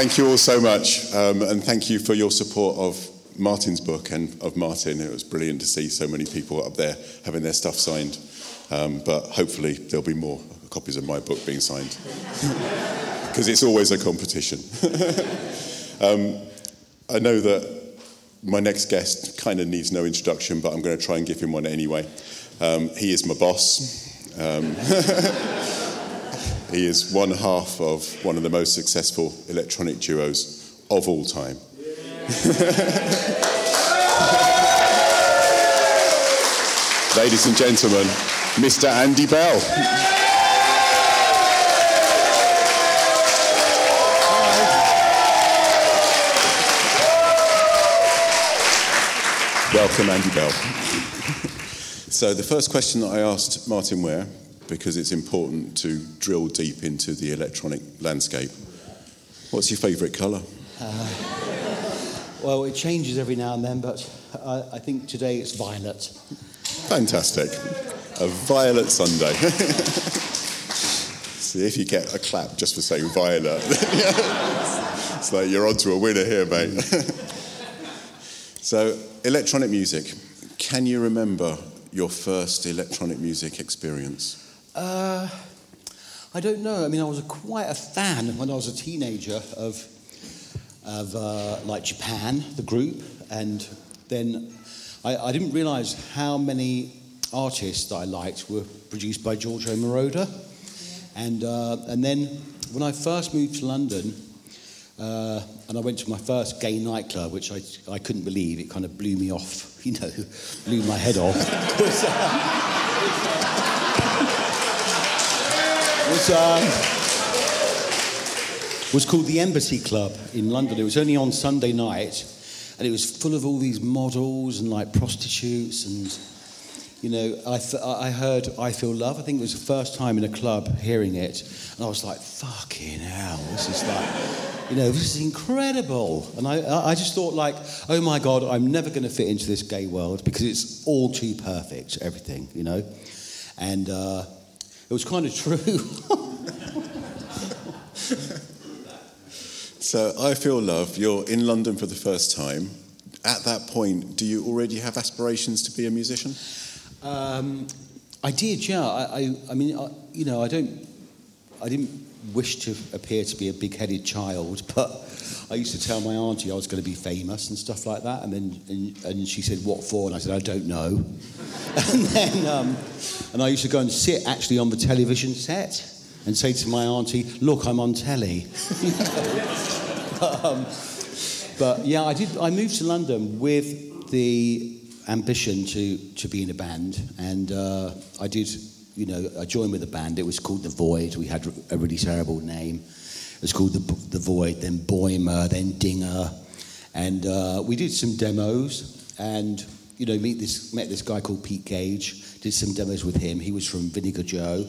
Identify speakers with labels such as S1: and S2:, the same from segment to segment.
S1: thank you all so much, um, and thank you for your support of Martyn's book and of Martin. It was brilliant to see so many people up there having their stuff signed. Um, but hopefully, there'll be more copies of my book being signed because it's always a competition. um, I know that my next guest kind of needs no introduction, but I'm going to try and give him one anyway. Um, he is my boss. He is one half of one of the most successful electronic duos of all time. Ladies and gentlemen, Mr. Andy Bell. Welcome, Andy Bell. so, the first question that I asked Martyn Ware, because it's important to drill deep into the electronic landscape, what's your favourite colour? Uh,
S2: well, it changes every now and then, but I, I think today it's violet.
S1: Fantastic. A violet Sunday. See if you get a clap just for saying violet. it's like you're onto a winner here, mate. so, electronic music. Can you remember your first electronic music experience?
S2: Uh, I don't know. I mean, I was a, quite a fan when I was a teenager of, of uh, like Japan, the group, and then I, I didn't realise how many artists that I liked were produced by Giorgio Moroder. And, uh, and then when I first moved to London, uh, and I went to my first gay nightclub, which I, I couldn't believe. It kind of blew me off, you know, blew my head off. was, um, was called the Embassy Club in London. It was only on Sunday night, and it was full of all these models and like prostitutes and you know, I, th- I heard I Feel Love. I think it was the first time in a club hearing it. And I was like, fucking hell, this is like, you know, this is incredible. And I, I just thought, like, oh my God, I'm never going to fit into this gay world because it's all too perfect, everything, you know? And uh, it was kind of true.
S1: so I Feel Love, you're in London for the first time. At that point, do you already have aspirations to be a musician?
S2: Um, I did, yeah. I, I, I mean, I, you know, I don't, I didn't wish to appear to be a big-headed child, but I used to tell my auntie I was going to be famous and stuff like that, and then and, and she said, "What for?" And I said, "I don't know." and then, um, and I used to go and sit actually on the television set and say to my auntie, "Look, I'm on telly." um, but yeah, I did. I moved to London with the ambition to, to be in a band, and uh, I did, you know, I joined with a band. It was called The Void. We had a really terrible name. It was called The, the Void, then Boimer, then Dinger. And uh, we did some demos, and, you know, meet this, met this guy called Pete Gage, did some demos with him. He was from Vinegar Joe.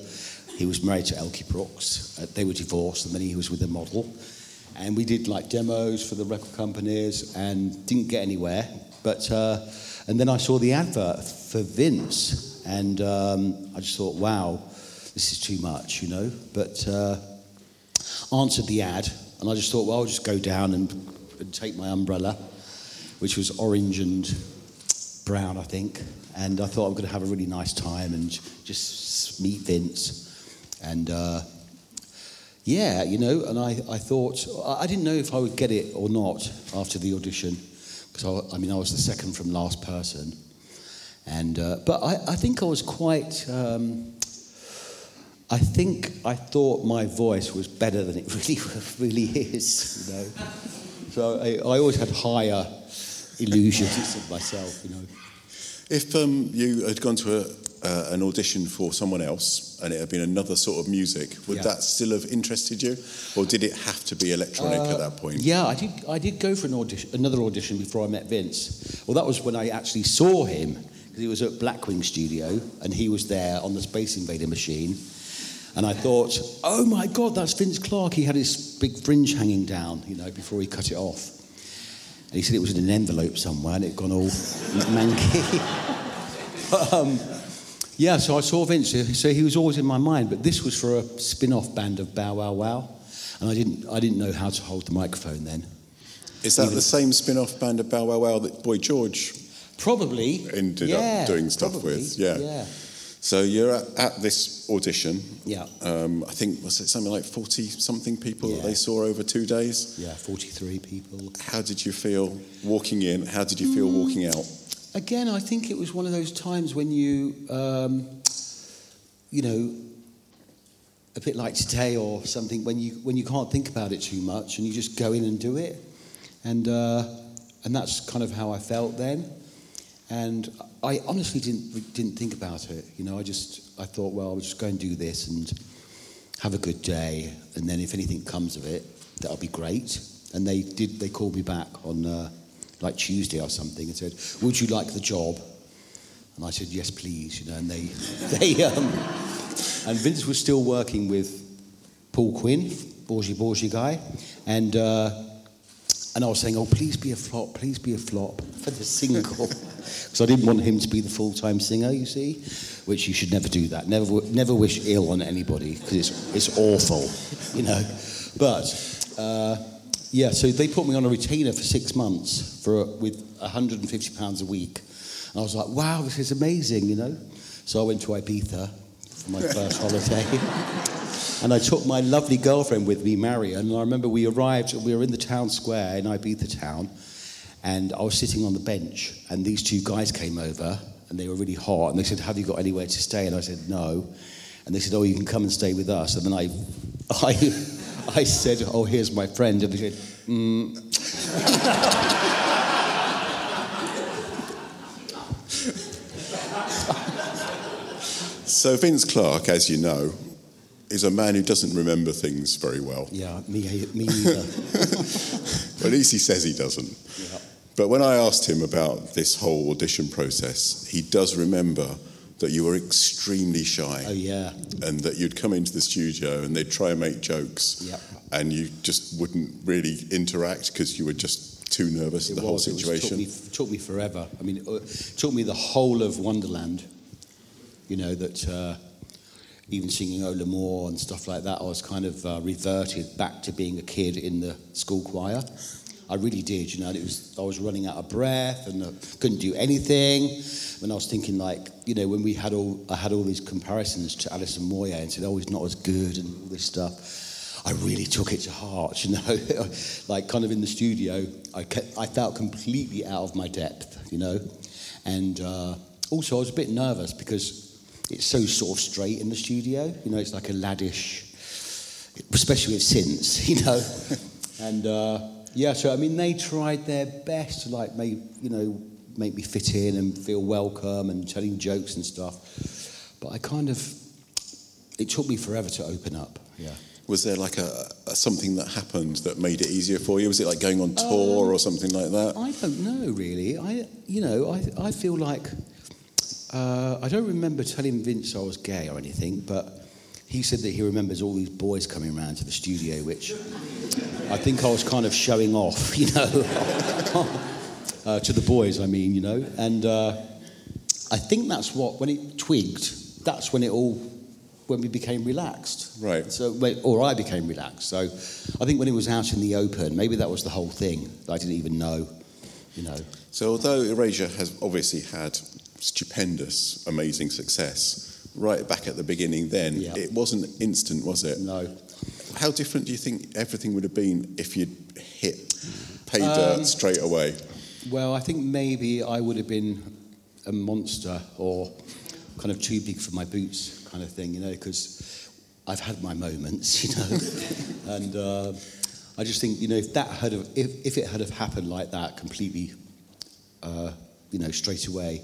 S2: He was married to Elkie Brooks. Uh, they were divorced, and then he was with a model. And we did like demos for the record companies and didn't get anywhere. But uh, and then I saw the advert for Vince, and um, I just thought, wow, this is too much, you know. But uh, answered the ad, and I just thought, well, I'll just go down and, and take my umbrella, which was orange and brown, I think. And I thought I'm going to have a really nice time and just meet Vince. And uh, yeah, you know, and I, I thought, I didn't know if I would get it or not after the audition because I, I, mean I was the second from last person, and uh, but I, I, think I was quite. Um, I think I thought my voice was better than it really really is, you know. So I, I always had higher illusions of myself, you know.
S1: If um, you had gone to a, uh, an audition for someone else and it had been another sort of music, would yeah. that still have interested you, or did it have to be electronic uh, at that point?
S2: Yeah, I did. I did go for an audition, another audition before I met Vince. Well, that was when I actually saw him because he was at Blackwing Studio and he was there on the Space Invader machine. And I thought, oh my God, that's Vince Clarke. He had his big fringe hanging down, you know, before he cut it off. And he said it was in an envelope somewhere and it had gone all manky. um, yeah, so I saw Vince. So he was always in my mind, but this was for a spin off band of Bow Wow Wow. and I didn't I didn't know how to hold the microphone then.
S1: Is that the same spin-off band of Bow Wow Wow that Boy George
S2: Probably
S1: ended
S2: yeah,
S1: up doing stuff
S2: probably,
S1: with? Yeah.
S2: yeah,
S1: So you're at, at this audition.
S2: yeah,
S1: Um, I think was it something like forty something people that they saw over two days.
S2: yeah. Forty-three people.
S1: How did you feel walking in? How did you feel
S2: Mm.
S1: walking out?
S2: Again, I think it was one of those times when you, um, you know, a bit like today or something, when you when you can't think about it too much and you just go in and do it, and uh, and that's kind of how I felt then. And I honestly didn't didn't think about it. You know, I just I thought, well, I'll just go and do this and have a good day, and then if anything comes of it, that'll be great. And they did. They called me back on uh, like Tuesday or something and said, "Would you like the job?" And I said, "Yes, please." You know, and they they um, and Vince was still working with Paul Quinn, Bourgie Bourgie guy, and uh, and I was saying, "Oh, please be a flop, please be a flop for the single," because I didn't want him to be the full-time singer. You see, which you should never do that. Never never wish ill on anybody because it's it's awful, you know. But uh, yeah, so they put me on a retainer for six months for with 150 pounds a week, and I was like, "Wow, this is amazing," you know. So I went to Ibiza for my first holiday. And I took my lovely girlfriend with me, Marion. And I remember we arrived, and we were in the town square in Ibiza town, and I was sitting on the bench, and these two guys came over, and they were really hot, and they said, "Have you got anywhere to stay?" And I said, "No." And they said, "Oh, you can come and stay with us." And then I, I, I said, "Oh, here's my friend," and they said, mm.
S1: So Vince Clarke, as you know, is a man who doesn't remember things very well.
S2: "Yeah, me, me either."
S1: At least he says he doesn't.
S2: Yeah.
S1: But when I asked him about this whole audition process, he does remember that you were extremely shy
S2: Oh yeah,
S1: and that you'd come into the studio and they'd try and make jokes
S2: Yep.
S1: and you just wouldn't really interact because you were just too nervous
S2: it
S1: of the whole
S2: situation. It was-
S1: situation.
S2: took, me, took me forever. I mean, it took me the whole of Wonderland. You know that uh, even singing Ola Moore and stuff like that, I was kind of uh, reverted back to being a kid in the school choir. I really did. You know, it was I was running out of breath and couldn't do anything. And I was thinking, like, you know, when we had all, I had all these comparisons to Alison Moyet and said, "Oh, he's not as good" and all this stuff. I really took it to heart, you know. like kind of in the studio, I, kept, I felt completely out of my depth, you know. And uh, also, I was a bit nervous because it's so sort of straight in the studio, you know. It's like a laddish, especially with synths, you know. and uh, yeah, so I mean, they tried their best to like make you know make me fit in and feel welcome and telling jokes and stuff. But I kind of, it took me forever to open up. Yeah.
S1: Was there like a, a something that happened that made it easier for you? Was it like going on tour or something like that?
S2: I don't know really. I, you know, I, I feel like uh, I don't remember telling Vince I was gay or anything, but he said that he remembers all these boys coming around to the studio, which I think I was kind of showing off, you know, uh, to the boys. I mean, you know, and uh, I think that's what when it twigged. That's when it all when we became relaxed.
S1: Right.
S2: So, or I became relaxed. So, I think when it was out in the open, maybe that was the whole thing that I didn't even know. You know.
S1: So although Erasure has obviously had stupendous, amazing success, right back at the beginning then,
S2: Yeah.
S1: it wasn't instant, was it?
S2: No.
S1: How different do you think everything would have been if you'd hit pay
S2: Um,
S1: dirt straight away?
S2: Well, I think maybe I would have been a monster or kind of too big for my boots, kind of thing, you know, because I've had my moments, you know, and uh, I just think, you know, if that had have, if, if it had have happened like that, completely, uh, you know, straight away,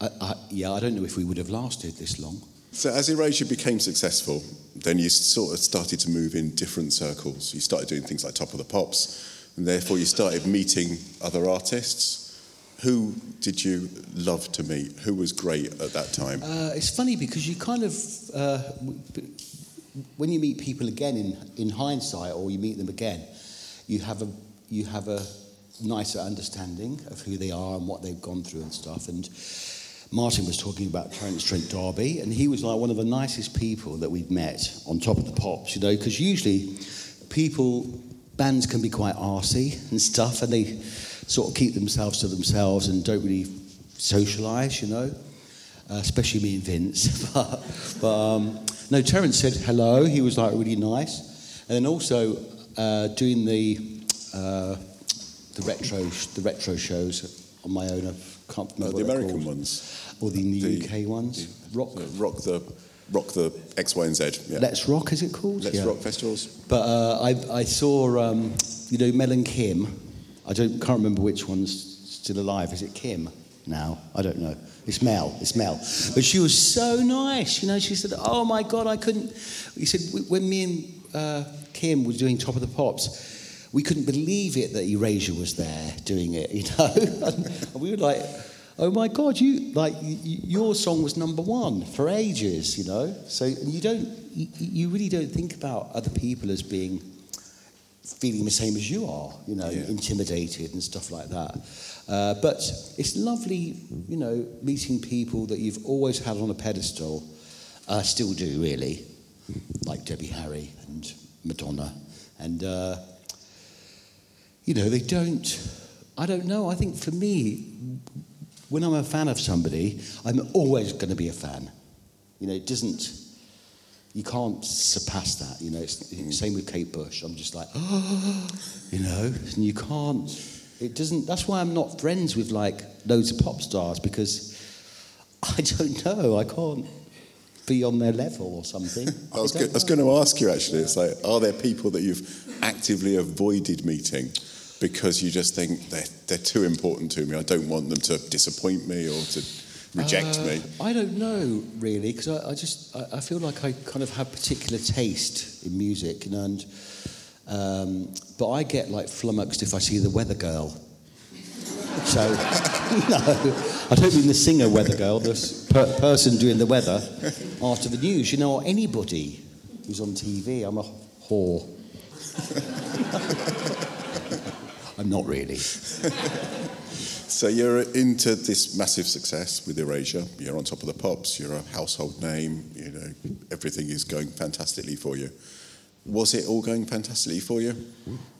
S2: I, I, yeah, I don't know if we would have lasted this long.
S1: So as Erasure became successful, then you sort of started to move in different circles. You started doing things like Top of the Pops, and therefore you started meeting other artists. Who did you love to meet? Who was great at that time?
S2: Uh, it's funny because you kind of, uh, when you meet people again in, in hindsight, or you meet them again, you have a you have a nicer understanding of who they are and what they've gone through and stuff. And Martyn was talking about Terence Trent D'Arby, and he was like one of the nicest people that we'd met on top of the pops, you know, because usually people, bands can be quite arsy and stuff, and they sort of keep themselves to themselves and don't really socialise, you know, uh, especially me and Vince. but, but um, no, Terence said hello. He was like really nice, and then also uh, doing the uh, the retro the retro shows on my own. Can't remember
S1: No, the American ones.
S2: or the,
S1: The-
S2: UK ones. Rock.
S1: Yeah, rock the rock the X, Y, and Z. Yeah.
S2: Let's Rock, is it called?
S1: Let's
S2: Yeah.
S1: rock festivals.
S2: But uh, I, I saw, um, you know, Mel and Kim. I don't can't remember which one's still alive. Is it Kim now? I don't know. It's Mel. It's Mel. But she was so nice. You know, she said, "Oh my God, I couldn't." He said when me and uh, Kim were doing Top of the Pops. We couldn't believe it that Erasure was there doing it, you know. and we were like, "Oh my God, you like y- y- your song was number one for ages, you know." So you don't, you, you really don't think about other people as being feeling the same as you are, you know,
S1: Yeah.
S2: intimidated and stuff like that. Uh, but it's lovely, you know, meeting people that you've always had on a pedestal. I still do, really, like Debbie Harry and Madonna. And, uh, you know, they don't, I don't know, I think for me, when I'm a fan of somebody, I'm always going to be a fan. You know, it doesn't, you can't surpass that. You know, it's, it's same with Kate Bush. I'm just like, you know, and you can't. It doesn't. That's why I'm not friends with like loads of pop stars because I don't know. I can't be on their level or something.
S1: I was, go- I was going to ask you actually. It's like, are there people that you've actively avoided meeting because you just think they're they're too important to me? I don't want them to disappoint me or to reject
S2: Uh,
S1: me.
S2: I don't know really because I, I just I, I feel like I kind of have particular taste in music, know, and um, but I get like flummoxed if I see the Weather Girl. So no, I don't mean the singer Weather Girl, the per- person doing the weather after the news. You know, or anybody who's on TV. I'm a whore. I'm not really.
S1: So you're into this massive success with Erasure. You're on top of the pops. You're a household name. You know everything is going fantastically for you. Was it all going fantastically for you?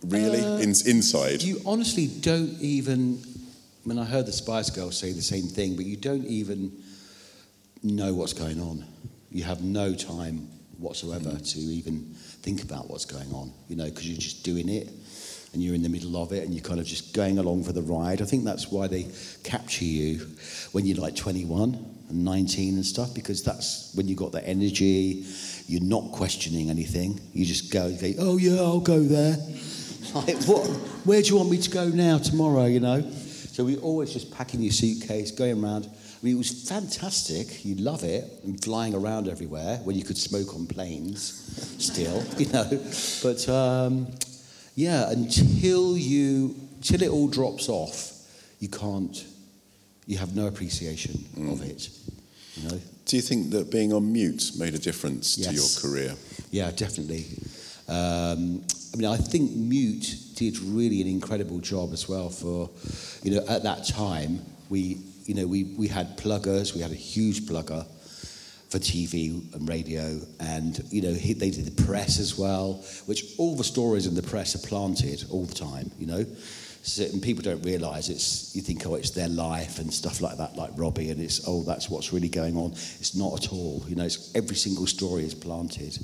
S1: Really,
S2: Uh,
S1: In, inside?
S2: You honestly don't even. I mean, I heard the Spice Girls say the same thing, but you don't even know what's going on. You have no time whatsoever to even think about what's going on, you know, because you're just doing it and you're in the middle of it and you're kind of just going along for the ride. I think that's why they capture you when you're like 21 and 19 and stuff, because that's when you've got that energy. You're not questioning anything. You just go, go oh, yeah, I'll go there. Like, what, where do you want me to go now, tomorrow, you know? So we always just packing your suitcase, going around. I mean, it was fantastic. You love it, and flying around everywhere when you could smoke on planes still, you know. But um, yeah, until you, till it all drops off, you can't, you have no appreciation of it, you know.
S1: Do you think that being on mute made a difference to your
S2: Yes.
S1: career?
S2: Yeah, definitely. Um, I mean, I think Mute did really an incredible job as well for, you know, at that time, we, you know, we, we had pluggers, we had a huge plugger for TV and radio, and, you know, he, they did the press as well, which all the stories in the press are planted all the time, you know. So, and people don't realise it's, you think, oh, it's their life and stuff like that, like Robbie, and it's, oh, that's what's really going on. It's not at all, you know, it's, every single story is planted.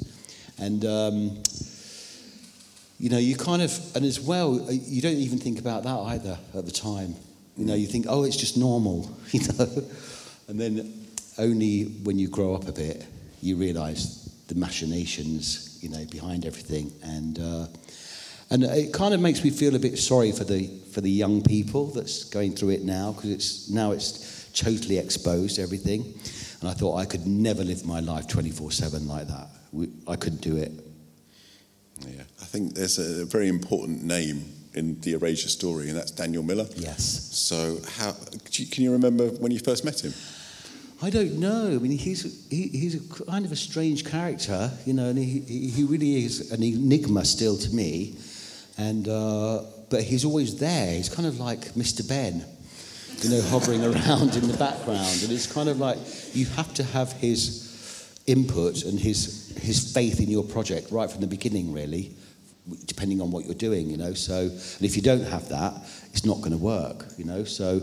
S2: And, um, you know, you kind of, and as well, you don't even think about that either at the time. You know, you think, oh, it's just normal, you know. And then only when you grow up a bit, you realise the machinations, you know, behind everything. And, uh, and it kind of makes me feel a bit sorry for the, for the young people that's going through it now, because it's, now it's totally exposed, everything. And I thought I could never live my life 24 7 like that. We, I couldn't do it.
S1: Yeah, I think there's a very important name in the Erasure story, and that's Daniel Miller.
S2: Yes.
S1: So, how can you remember when you first met him?
S2: I don't know. I mean, he's he, he's a kind of a strange character, you know, and he he really is an enigma still to me. And uh, but he's always there. He's kind of like Mr. Benn, you know, hovering around in the background. And it's kind of like you have to have his input and his his faith in your project right from the beginning, really, depending on what you're doing, you know. So, and if you don't have that, it's not going to work, you know. So,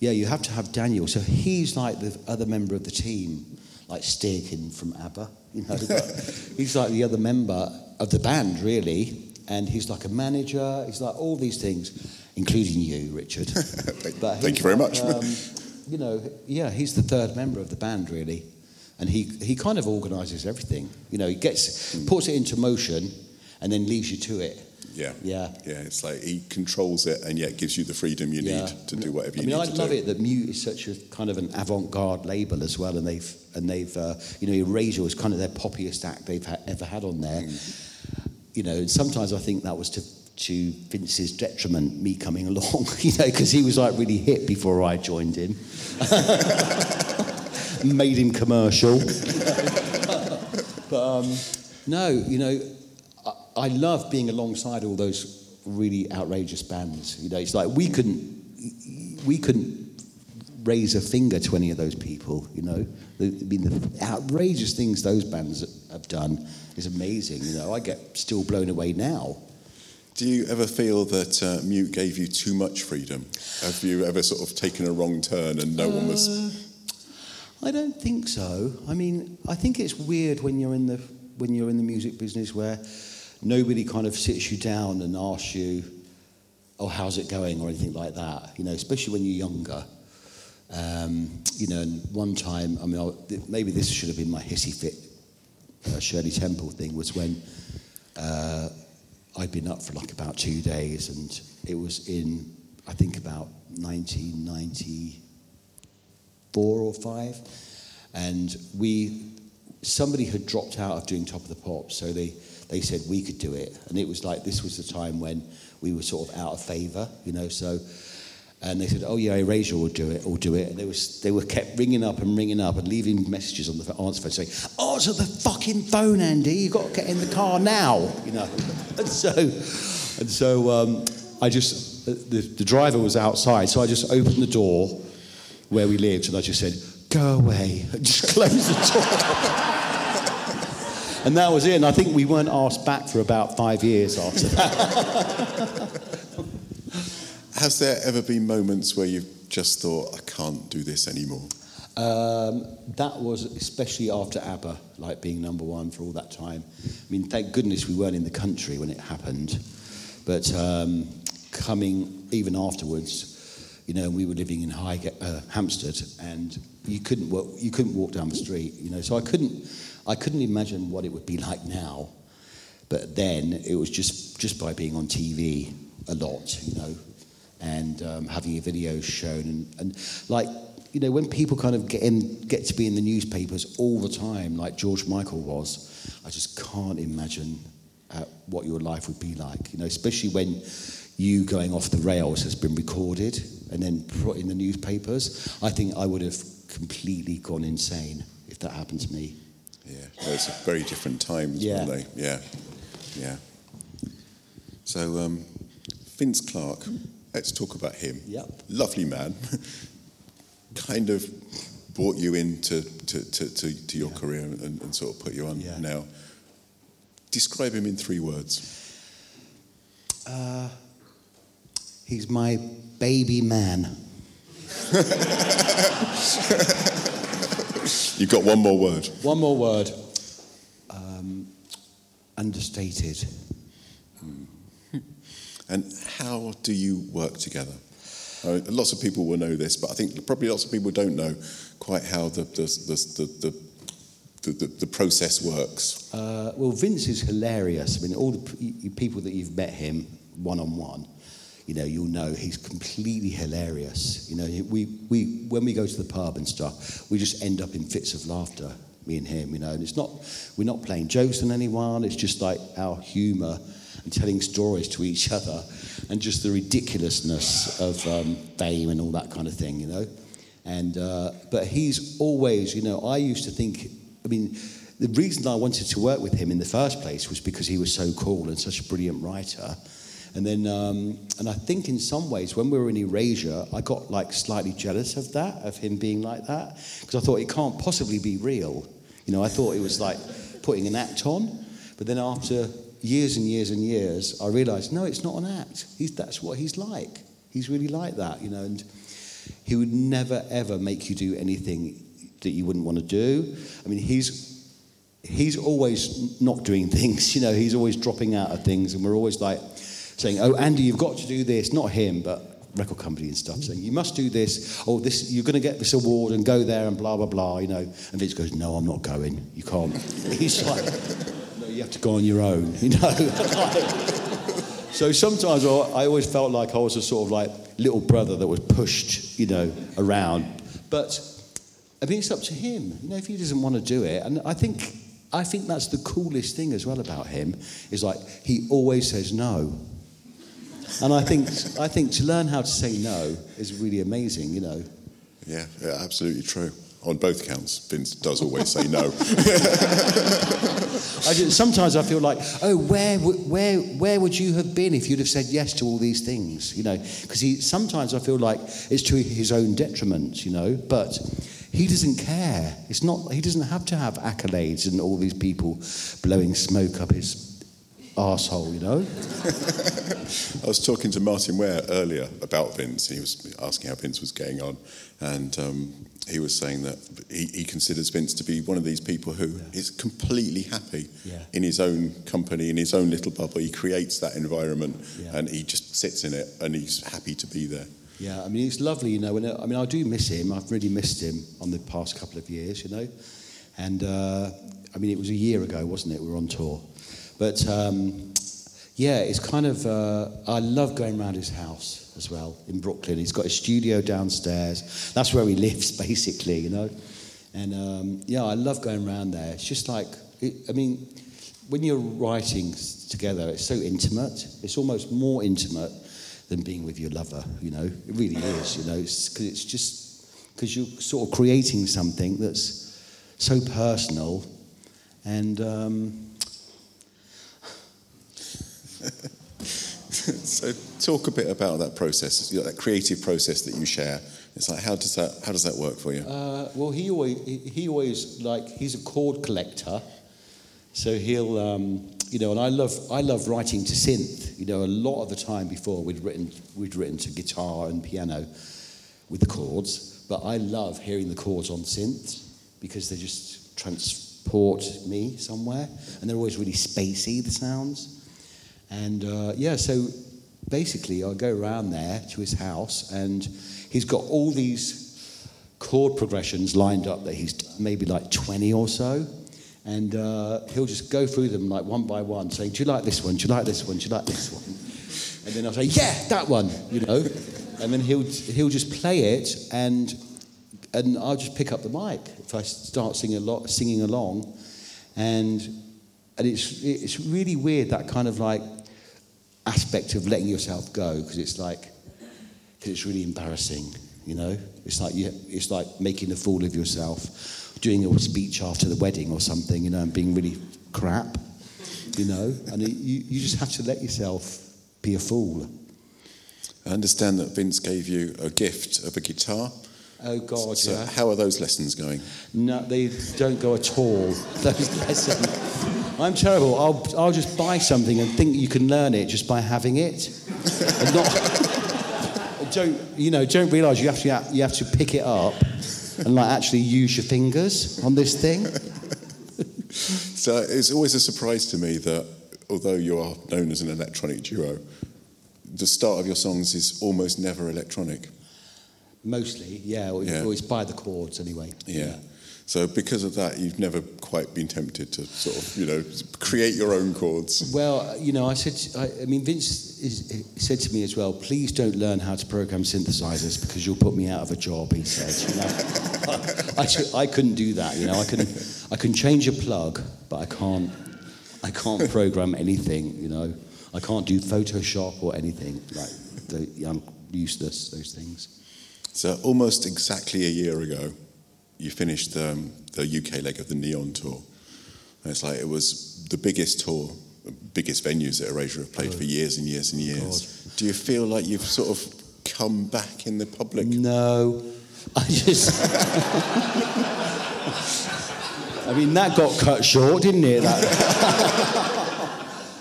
S2: yeah, you have to have Daniel. So he's like the other member of the team, like Stig from ABBA, you know. he's like the other member of the band, really. And he's like a manager. He's like all these things, including you, Richard.
S1: Thank, thank you very
S2: like,
S1: much.
S2: Um, you know, yeah, he's the third member of the band, really. And he, he kind of organises everything. You know, he gets, puts it into motion and then leaves you to it.
S1: Yeah.
S2: Yeah.
S1: Yeah, it's like he controls it and yet gives you the freedom you
S2: Yeah.
S1: need to do whatever you
S2: I mean,
S1: need
S2: I
S1: to
S2: love
S1: do.
S2: it that Mute is such a kind of an avant-garde label as well, and they've and they've uh, you know Erasure was kind of their poppiest act they've ha- ever had on there. You know, and sometimes I think that was to to Vince's detriment, me coming along, you know, because he was like really hip before I joined him. Made him commercial. but um, no, you know, I, love being alongside all those really outrageous bands. You know, it's like we couldn't we couldn't raise a finger to any of those people. You know, the, I mean, the outrageous things those bands have done is amazing. You know, I get still blown away now.
S1: Do you ever feel that uh, Mute gave you too much freedom? Have you ever sort of taken a wrong turn and no one was.
S2: Uh, I don't think so. I mean, I think it's weird when you're in the when you're in the music business where nobody kind of sits you down and asks you, "Oh, how's it going?" or anything like that. You know, especially when you're younger. Um, you know, and one time, I mean, I, maybe this should have been my hissy fit uh, Shirley Temple thing was when uh, I'd been up for like about two days, and it was in I think about 1994 or five, and we somebody had dropped out of doing Top of the Pops, so they they said we could do it, and it was like this was the time when we were sort of out of favour, you know, so. And they said, "Oh yeah, Erasure will do it, will do it." And they was they were kept ringing up and ringing up and leaving messages on the answer phone saying, "Answer the fucking phone, Andy. You've got to get in the car now." You know, and so and so um, I just the, the driver was outside, so I just opened the door where we lived, and I just said, "Go away," and just closed the door. and that was it. And I think we weren't asked back for about five years after that.
S1: Has there ever been moments where you've just thought, I can't do this anymore?
S2: Um, that was especially after ABBA, like being number one for all that time. I mean, thank goodness we weren't in the country when it happened. But um, coming even afterwards, you know, we were living in Highgate, uh, Hampstead, and you couldn't walk, you couldn't walk down the street. You know, so I couldn't I couldn't imagine what it would be like now. But then it was just just by being on TV a lot, you know, and um, having your videos shown, and, and like you know, when people kind of get in, get to be in the newspapers all the time, like George Michael was, I just can't imagine uh, what your life would be like. You know, especially when you going off the rails has been recorded and then put in the newspapers. I think I would have completely gone insane if that happened to me.
S1: Yeah, those are very different times,
S2: Yeah.
S1: weren't they? Yeah, yeah. So, um, Vince Clarke, let's talk about him.
S2: Yep.
S1: Lovely man. kind of brought you into to, to, to, to your career and, and sort of put you on
S2: Yeah.
S1: now. Describe him in three words.
S2: Uh, he's my baby man.
S1: You've got one more word.
S2: One more word. Um, understated.
S1: And how do you work together? Uh, lots of people will know this, but I think probably lots of people don't know quite how the, the, the, the, the, process works.
S2: Uh, well, Vince is hilarious. I mean, all the p- people that you've met him one on one, you know, you'll know he's completely hilarious. You know, we, we when we go to the pub and stuff, we just end up in fits of laughter, me and him. You know, and it's not we're not playing jokes on anyone. It's just like our humour and telling stories to each other, and just the ridiculousness of um, fame and all that kind of thing. You know, and uh, but he's always, you know, I used to think. I mean, the reason I wanted to work with him in the first place was because he was so cool and such a brilliant writer. And then, um, and I think in some ways, when we were in Erasure, I got like slightly jealous of that, of him being like that, because I thought it can't possibly be real. You know, I thought it was like putting an act on. But then after years and years and years, I realised no, it's not an act. He's, that's what he's like. He's really like that, you know. And he would never ever make you do anything that you wouldn't want to do. I mean, he's he's always not doing things. You know, he's always dropping out of things, and we're always like saying, "Oh, Andy, you've got to do this." Not him, but record company and stuff saying you must do this. Oh this you're going to get this award and go there and blah blah blah you know. And Vince goes no I'm not going. You can't. He's like no you have to go on your own you know. So sometimes I always felt like I was a sort of like little brother that was pushed you know around. But I mean it's up to him. You know if he doesn't want to do it and I think I think that's the coolest thing as well about him is like he always says no and I think, I think to learn how to say no is really amazing, you know.
S1: Yeah, yeah absolutely true. On both counts, Vince does always say no.
S2: I just, sometimes I feel like, oh, where, where, where would you have been if you'd have said yes to all these things? You know, because he sometimes I feel like it's to his own detriment, you know, but he doesn't care. It's not. He doesn't have to have accolades and all these people blowing smoke up his arsehole, you know?
S1: I was talking to Martyn Ware earlier about Vince. He was asking how Vince was getting on. And um, he was saying that he, he, considers Vince to be one of these people who yeah. is completely happy yeah. in his own company, in his own little bubble. He creates that environment yeah. and he just sits in it and he's happy to be there.
S2: Yeah, I mean, it's lovely, you know. And, I mean, I do miss him. I've really missed him on the past couple of years, you know. And uh, I mean, it was a year ago, wasn't it? We were on tour. But um, yeah, it's kind of, uh, I love going around his house as well in Brooklyn. He's got a studio downstairs. That's where he lives, basically, you know. And um, yeah, I love going around there. It's just like, it, I mean, when you're writing together, it's so intimate. It's almost more intimate than being with your lover, you know. It really is, you know, because it's, it's just, because you're sort of creating something that's so personal and. Um,
S1: so talk a bit about that process, that creative process that you share. It's like how does that how does that work for you?
S2: Uh, well, he always he always like he's a chord collector, so he'll um, you know, and I love I love writing to synth. You know, a lot of the time before we'd written we'd written to guitar and piano with the chords, but I love hearing the chords on synth because they just transport me somewhere, and they're always really spacey the sounds. And uh, yeah, so basically, I go around there to his house, and he's got all these chord progressions lined up that he's maybe like 20 or so. And uh, he'll just go through them like one by one, saying, Do you like this one? Do you like this one? Do you like this one? And then I'll say, Yeah, that one, you know. And then he'll, he'll just play it, and, and I'll just pick up the mic if I start singing, a lot, singing along. And, and it's, it's really weird, that kind of like aspect of letting yourself go because it's like cause it's really embarrassing you know it's like you, it's like making a fool of yourself doing a speech after the wedding or something you know and being really crap you know and it, you, you just have to let yourself be a fool
S1: i understand that vince gave you a gift of a guitar
S2: Oh God!
S1: So,
S2: yeah.
S1: how are those lessons going?
S2: No, they don't go at all. Those lessons. I'm terrible. I'll, I'll just buy something and think you can learn it just by having it. and not, don't, you know, don't realise you have, to, you have to pick it up and like actually use your fingers on this thing.
S1: so it's always a surprise to me that although you are known as an electronic duo, the start of your songs is almost never electronic.
S2: Mostly, yeah. Or, yeah. it's by the chords anyway.
S1: yeah. yeah. So because of that, you've never quite been tempted to sort of, you know, create your own chords.
S2: Well, you know, I said, I, I mean, Vince is, said to me as well, please don't learn how to program synthesizers because you'll put me out of a job. He said, you know, I, I, I, couldn't do that. You know, I can, I can change a plug, but I can't, I can't program anything. You know, I can't do Photoshop or anything. Like, the, I'm useless. Those things.
S1: So almost exactly a year ago you finished the, the UK leg of the Neon tour. And it's like it was the biggest tour, biggest venues that Erasure have played for years and years and years. God. Do you feel like you've sort of come back in the public?
S2: No, I just. I mean, that got cut short, didn't it? That...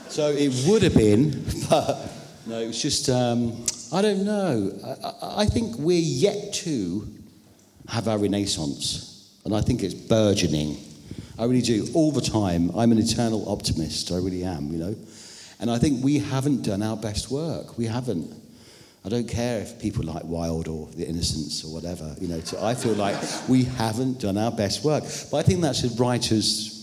S2: So it would have been, but no, it was just, um, I don't know. I, I think we're yet to have our renaissance, and I think it's burgeoning. I really do, all the time. I'm an eternal optimist, I really am, you know. And I think we haven't done our best work. We haven't. I don't care if people like Wild or The Innocents or whatever, you know. I feel like we haven't done our best work. But I think that's a writer's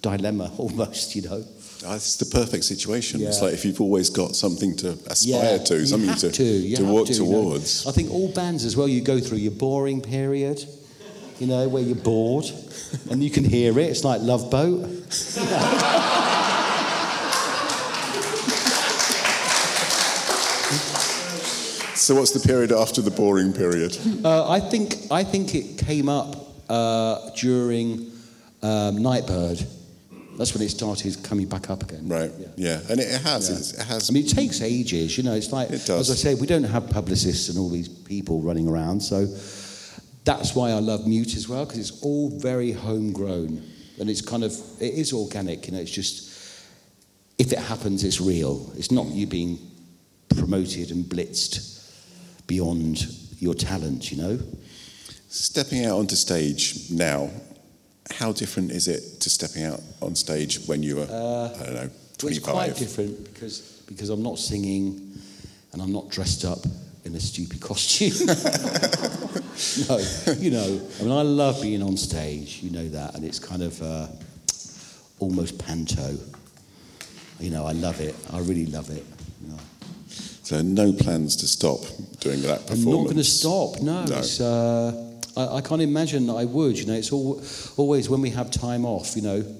S2: dilemma almost, you know.
S1: Oh, it's the perfect situation. It's like if you've always got something to aspire to, something to,
S2: to,
S1: to work
S2: to, you know.
S1: towards.
S2: I think all bands as well, you go through your boring period, you know, where you're bored, and you can hear it. It's like Love Boat.
S1: So, what's the period after the boring period?
S2: Uh, I think I think it came up uh, during um, Nightbird. That's when it started coming back up again.
S1: Right.
S2: Yeah.
S1: Yeah. And it, has.
S2: Yeah.
S1: It has.
S2: I mean, it takes ages, you know. It's like,
S1: It
S2: as I say, we don't have publicists and all these people running around. So that's why I love Mute as well, because it's all very homegrown and it's kind of it is organic. You know, it's just if it happens, it's real. It's not you being promoted and blitzed beyond your talent. You know.
S1: Stepping out onto stage now, how different is it to stepping out on stage when you were, I don't know, 25?
S2: Well, it's quite different because because I'm not singing and I'm not dressed up in a stupid costume. no, you know, I mean, I love being on stage. You know that, and it's kind of uh, almost panto. You know, I love it. I really love it. You know.
S1: So, no plans to stop doing that performance?
S2: I'm not going to stop. No,
S1: No.
S2: I, I can't imagine that I would. You know, it's all, always when we have time off. You know,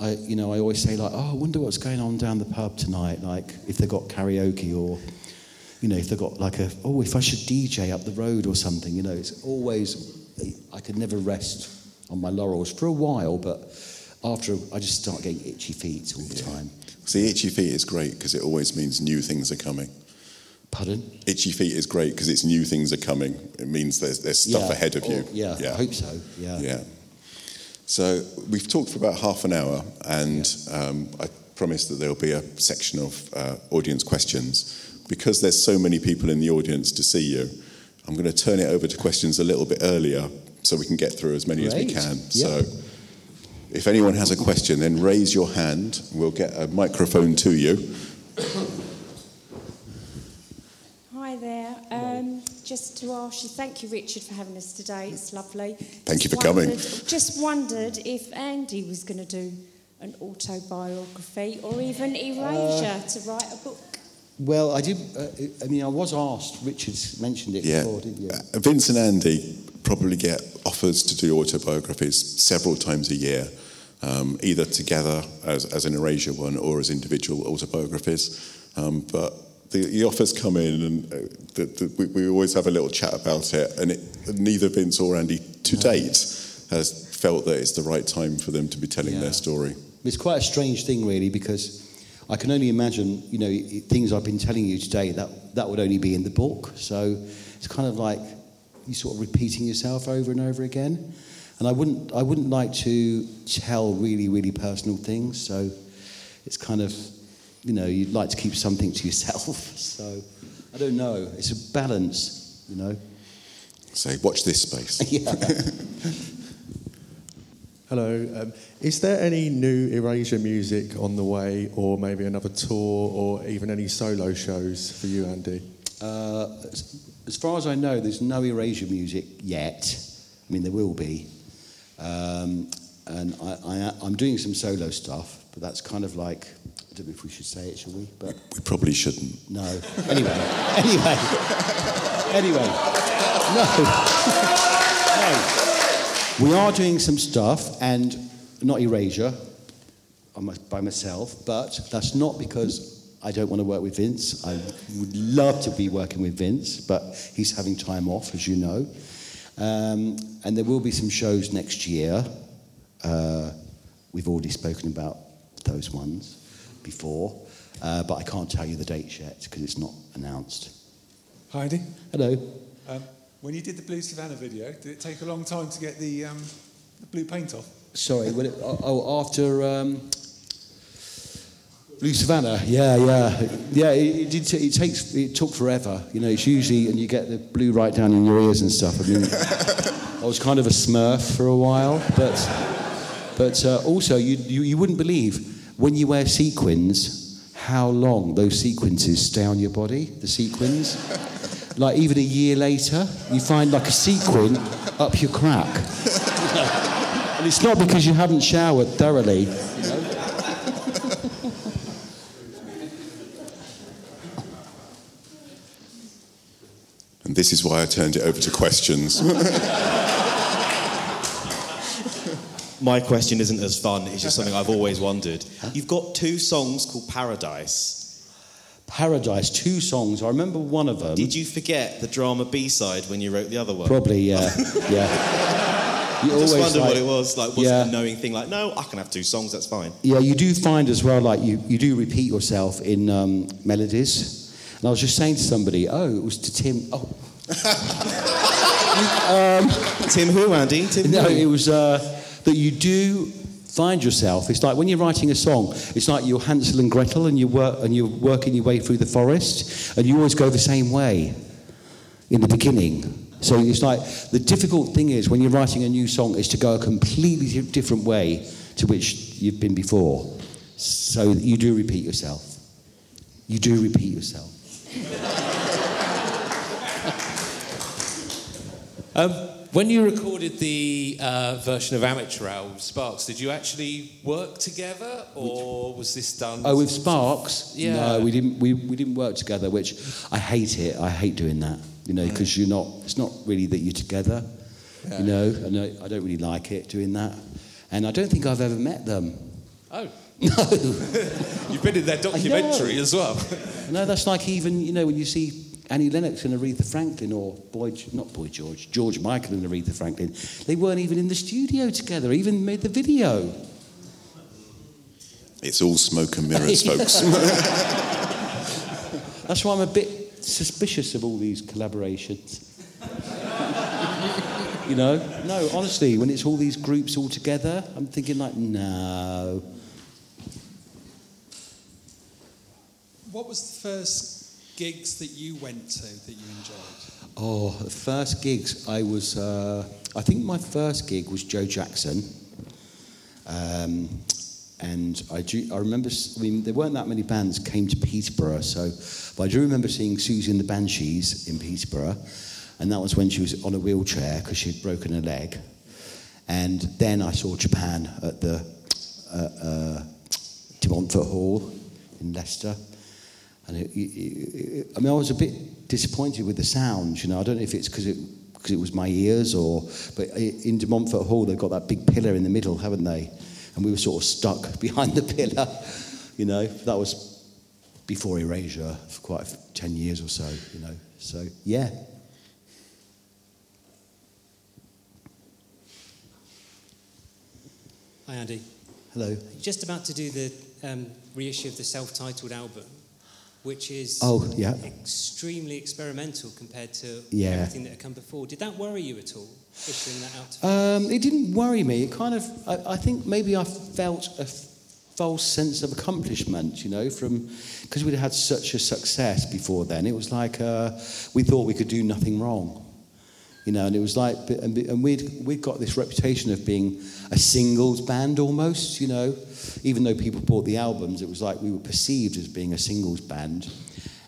S2: I you know I always say like, oh, I wonder what's going on down the pub tonight. Like if they've got karaoke or, you know, if they got like a oh, if I should DJ up the road or something. You know, it's always I could never rest on my laurels for a while, but after I just start getting itchy feet all the time.
S1: See, itchy feet is great because it always means new things are coming.
S2: Pardon?
S1: Itchy feet is great because it's new things are coming. It means there's, there's stuff
S2: Yeah.
S1: ahead of you.
S2: Oh, yeah, I hope so. Yeah.
S1: Yeah. So we've talked for about half an hour, and um, I promise that there'll be a section of uh, audience questions. Because there's so many people in the audience to see you, I'm going to turn it over to questions a little bit earlier so we can get through as many as we can.
S2: Yeah.
S1: So if anyone has a question, then raise your hand. We'll get a microphone to you.
S3: Hi there. Um, just to ask you, thank you, Richard, for having us today. It's lovely.
S1: Thank you
S3: Just
S1: for coming.
S3: Just wondered if Andy was going to do an autobiography or even Erasure to write a book.
S2: Well, I did. Uh, I mean, I was asked. Richard's mentioned it
S1: Yeah.
S2: before, didn't you?
S1: Uh, Vince and Andy probably get offers to do autobiographies several times a year, um, either together as, as an Erasure one or as individual autobiographies. Um, but the, the offers come in, and uh, the, the, we, we always have a little chat about it. And it, neither Vince or Andy to date has felt that it's the right time for them to be telling
S2: Yeah.
S1: their story.
S2: It's quite a strange thing, really, because I can only imagine, you know, things I've been telling you today. That that would only be in the book. So it's kind of like you sort of repeating yourself over and over again. And I wouldn't, I wouldn't like to tell really, really personal things. So it's kind of, you know, you'd like to keep something to yourself. So I don't know. It's a balance, you know.
S1: So watch this space.
S2: yeah.
S4: Hello. Um, is there any new Erasure music on the way, or maybe another tour, or even any solo shows for you, Andy?
S2: Uh, as, as far as I know, there's no Erasure music yet. I mean, there will be. Um, and I, I, I'm doing some solo stuff, but that's kind of like, I don't know if we should say it, shall we? But
S1: We probably shouldn't.
S2: no. Anyway, anyway, anyway. No. no. We are doing some stuff, and not Erasure by myself, but that's not because I don't want to work with Vince. I would love to be working with Vince, but he's having time off, as you know. Um, and there will be some shows next year. Uh, we've already spoken about those ones before, uh, but I can't tell you the dates yet because it's not announced.
S5: Heidi,
S2: Hello.
S5: um, when you did the Blue Savannah video, did it take a long time to get the, um, the blue paint off?
S2: Sorry, will it, oh, oh, after. Um, Blue Savannah, yeah, yeah, yeah. It, it, did t- it takes it took forever. You know, it's usually and you get the blue right down in your ears and stuff. I mean, I was kind of a Smurf for a while, but but uh, also you, you you wouldn't believe when you wear sequins how long those sequences stay on your body. The sequins, like even a year later, you find like a sequin up your crack, and it's not because you haven't showered thoroughly. You know?
S1: And this is why I turned it over to questions.
S6: My question isn't as fun, it's just something I've always wondered. You've got two songs called Paradise.
S2: Paradise, two songs. I remember one of them.
S6: Did you forget the drama B side when you wrote the other one?
S2: Probably, yeah, yeah. You
S6: I just
S2: always
S6: wondered
S2: like-
S6: what it was. Like, was
S2: Yeah.
S6: it a knowing thing? Like, no, I can have two songs, that's fine.
S2: Yeah, you do find as well, like you, you do repeat yourself in um, melodies. And I was just saying to somebody, oh, it was to Tim. Oh,
S6: Tim who, Andy? Tim
S2: no,
S6: who?
S2: it was uh, that you do find yourself. It's like when you're writing a song, it's like you're Hansel and Gretel and you work and you're working your way through the forest, and you always go the same way in the beginning. So it's like the difficult thing is when you're writing a new song is to go a completely different way to which you've been before. So you do repeat yourself. You do repeat yourself.
S7: Um, when you recorded the uh, version of Amateur Hour with Sparks, did you actually work together, or was this done?
S2: Oh, with Sparks?
S7: Yeah.
S2: No, we didn't. We, we didn't work together, which I hate it. I hate doing that. You know, because you're not. It's not really that you're together. You know, and I, I don't really like it doing that. And I don't think I've ever met them.
S7: Oh,
S2: No,
S7: you've been in their documentary as well.
S2: no, that's like even you know when you see Annie Lennox and Aretha Franklin, or Boy, not Boy George, George Michael and Aretha Franklin. They weren't even in the studio together. Even made the video.
S1: it's all smoke and mirrors, folks.
S2: That's why I'm a bit suspicious of all these collaborations. you know? No, honestly, when it's all these groups all together, I'm thinking like, no.
S8: What was the first gigs that you went to that you enjoyed?
S2: Oh, the first gigs, I was, uh, I think my first gig was Joe Jackson. Um, and I, do, I remember, I mean, there weren't that many bands came to Peterborough, so, but I do remember seeing Siouxsie and the Banshees in Peterborough, and that was when she was on a wheelchair because she'd broken a leg. And then I saw Japan at the uh, uh, De Montfort Hall in Leicester. And it, it, it, I mean, I was a bit disappointed with the sound. You know, I don't know if it's because it because it was my ears or, but in De Montfort Hall they've got that big pillar in the middle, haven't they? And we were sort of stuck behind the pillar. You know, that was before Erasure for quite ten years or so. You know, so yeah.
S9: Hi, Andy.
S2: Hello.
S9: Just about to do the um, reissue of the self-titled album, which is
S2: Oh, yeah.
S9: extremely experimental compared to
S2: Yeah.
S9: everything that had come before. Did that worry you at all, issuing that out?
S2: Um, it didn't worry me. It kind of, I, I think maybe I felt a f- false sense of accomplishment, you know, from because we'd had such a success before then. It was like uh, we thought we could do nothing wrong, you know, and it was like, and we'd we'd got this reputation of being a singles band almost, you know, even though people bought the albums, it was like we were perceived as being a singles band,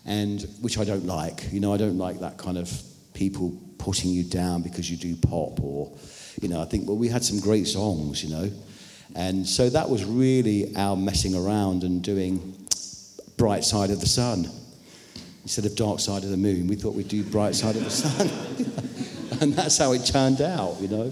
S2: and which I don't like. You know, I don't like that kind of people putting you down because you do pop or, you know, I think well we had some great songs, you know, and so that was really our messing around and doing bright side of the sun instead of dark side of the moon. We thought we'd do bright side of the sun, and that's how it turned out, you know.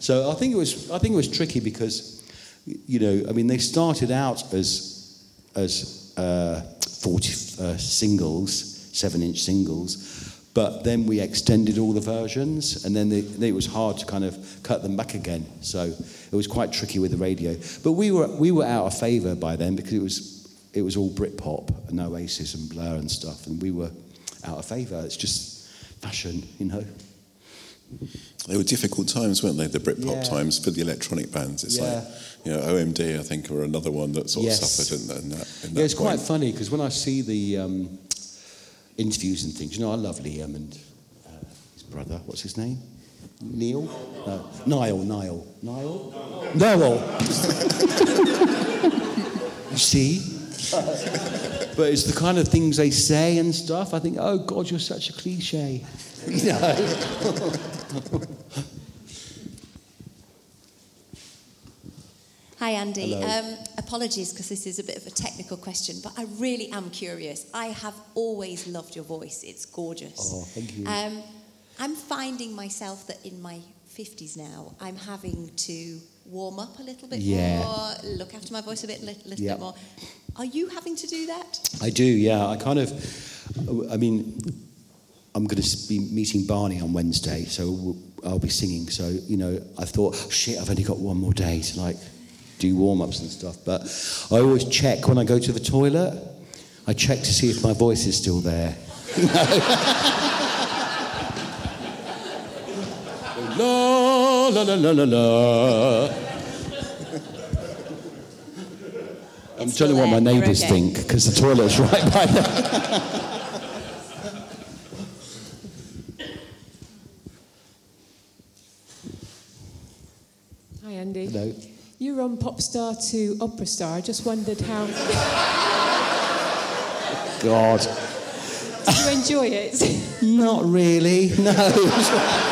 S2: So I think it was I think it was tricky because, you know, I mean they started out as as uh, 40 uh, singles, seven inch singles. But then we extended all the versions, and then, then it was hard to kind of cut them back again. So it was quite tricky with the radio. But we were we were out of favour by then because it was it was all Britpop and Oasis and Blur and stuff, and we were out of favour. It's just fashion, you know.
S1: They were difficult times, weren't they? The Britpop
S2: Yeah.
S1: times for the electronic bands. It's
S2: Yeah.
S1: like, you know, OMD, I think, were another one that sort
S2: Yes.
S1: of suffered in, that- in that. In
S2: Yeah,
S1: that
S2: it's quite funny because when I see the um, interviews and things, you know, I love Liam and uh, his brother. What's his name? Neil? No, Niall. Niall. Niall. Noel. you see. But it's the kind of things they say and stuff. I think, oh God, you're such a cliche. You know.
S10: Hi, Andy. Um, apologies because this is a bit of a technical question, but I really am curious. I have always loved your voice, it's gorgeous.
S2: Oh, thank you.
S10: Um, I'm finding myself that in my 50s now, I'm having to warm up a little bit
S2: Yeah.
S10: more, look after my voice a bit, little, little
S2: Yeah.
S10: bit more. Are you having to do that?
S2: I do, yeah. I kind of, I mean, I'm going to be meeting Barney on Wednesday, so I'll be singing. So, you know, I thought, oh, shit, I've only got one more day to like do warm ups and stuff. But I always check when I go to the toilet, I check to see if my voice is still there. la, la, la, la, la, la. I'm telling you what my neighbours
S10: okay.
S2: think because the toilet's right by there.
S11: Hi, Andy.
S2: Hello.
S11: You were on Popstar to Opera Star. I just wondered how
S2: God.
S11: did you enjoy it.
S2: Not really, no.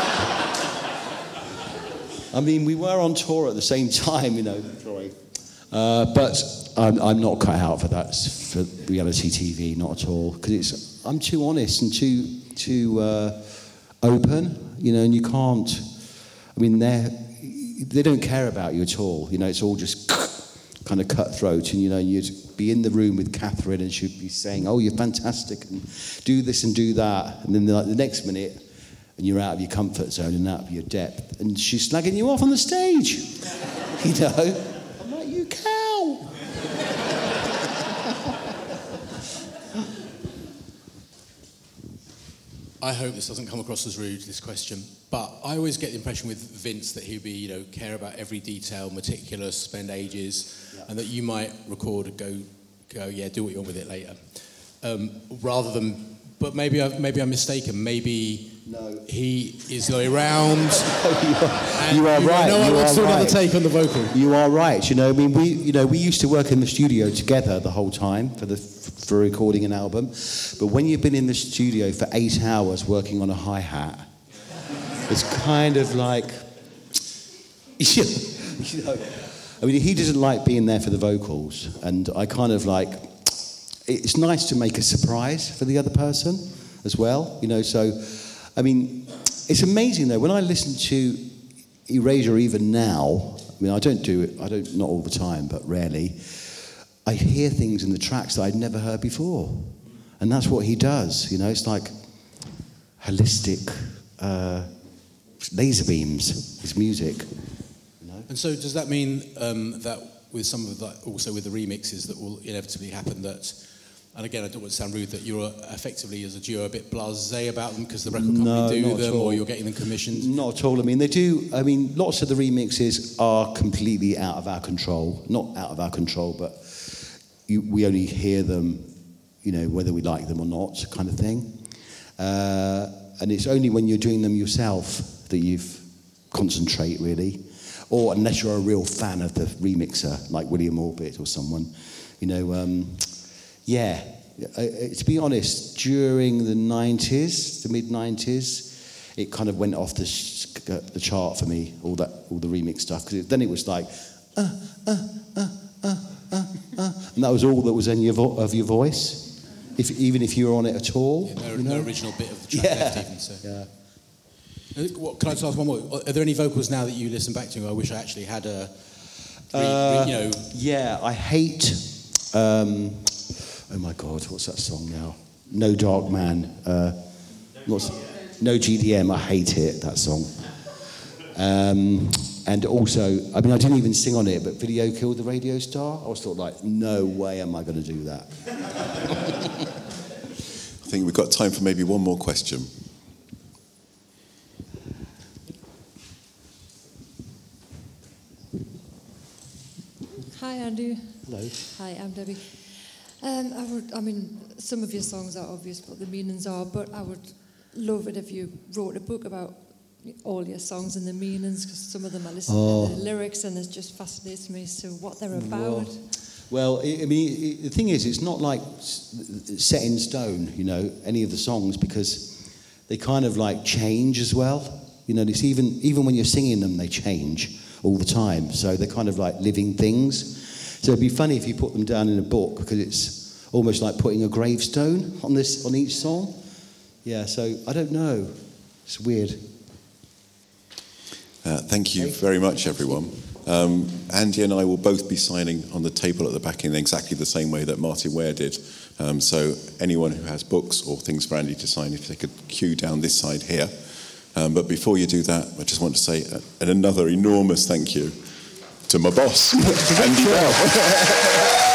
S2: I mean, we were on tour at the same time, you know. Sorry. Uh, but I'm, I'm not cut out for that, for reality TV, not at all. Because it's I'm too honest and too too uh, open, you know. And you can't. I mean, they they don't care about you at all. You know, it's all just kind of cutthroat, and you know, you'd be in the room with Katherine, and she'd be saying, "Oh, you're fantastic," and do this and do that, and then like the next minute, and you're out of your comfort zone and out of your depth, and she's slagging you off on the stage. you know, I'm like, "You cow!"
S12: I hope this doesn't come across as rude, this question, but I always get the impression with Vince that he'd be, you know, care about every detail, meticulous, spend ages, and that you might record and go, go, yeah, do what you want with it later, um, rather than. But maybe I, maybe I'm mistaken. Maybe
S2: No.
S12: he is going around. Oh, and
S2: you are
S12: you
S2: right.
S12: know I
S2: you
S12: want
S2: are
S12: to another take on the vocal.
S2: You are right. You know, I mean, we, you know, we used to work in the studio together the whole time for the for recording an album. But when you've been in the studio for eight hours working on a hi hat, it's kind of like, you know, I mean, he doesn't like being there for the vocals, and I kind of like. It's nice to make a surprise for the other person as well, you know. So, I mean, it's amazing though when I listen to Erasure even now. I mean, I don't do it. I don't not all the time, but rarely. I hear things in the tracks that I'd never heard before, and that's what he does. You know, it's like holistic uh, laser beams. His music.
S12: And so, does that mean um, that with some of that, also with the remixes that will inevitably happen that, and again, I don't want to sound rude, that you're effectively as a duo a bit blasé about them because the record company
S2: No,
S12: do them, or you're getting them commissioned?
S2: Not at all. I mean, they do. I mean, lots of the remixes are completely out of our control. Not out of our control, but you, we only hear them, you know, whether we like them or not, kind of thing. Uh, and it's only when you're doing them yourself that you concentrate, really. Or unless you're a real fan of the remixer, like William Orbit or someone, you know. Um, yeah, I- I- to be honest, during the 90s, the mid 90s, it kind of went off the, sh- uh, the chart for me, all that, all the remix stuff, because then it was like, uh, uh, uh, uh, uh, uh, and that was all that was in your vo- of your voice, if, even if you were on it at all.
S12: No,
S2: you
S12: no original bit of the track
S2: Yeah.
S12: left, even so.
S2: Yeah.
S12: Uh, What, can I just ask one more? Are there any vocals now that you listen back to? I wish I actually had a, re- re-
S2: Uh,
S12: you know,
S2: Yeah, I hate. Um, oh my God, what's that song now? No Dark Man. Uh, no GDM. I hate it, that song. Um, and also, I mean, I didn't even sing on it, but Video Killed the Radio Star. I was thought, like, no way am I going to do that.
S1: I think we've got time for maybe one more question.
S13: Hi, Andrew.
S2: Hello.
S13: Hi, I'm Debbie. Um, I would, I mean, some of your songs are obvious what the meanings are, but I would love it if you wrote a book about all your songs and the meanings, because some of them I listen
S2: Oh.
S13: to the lyrics and it just fascinates me as to what they're about.
S2: Well, I I mean, the thing is, it's not like set in stone, you know, any of the songs because they kind of like change as well. You know, it's even even when you're singing them, they change all the time. So they're kind of like living things. So it'd be funny if you put them down in a book because it's almost like putting a gravestone on this on each song. Yeah. So I don't know. It's weird.
S1: Uh, thank you very much, everyone. Um, Andy and I will both be signing on the table at the back in exactly the same way that Martyn Ware did. Um, so anyone who has books or things for Andy to sign, if they could queue down this side here. Um, but before you do that, I just want to say another enormous thank you to my boss, Andy Bell.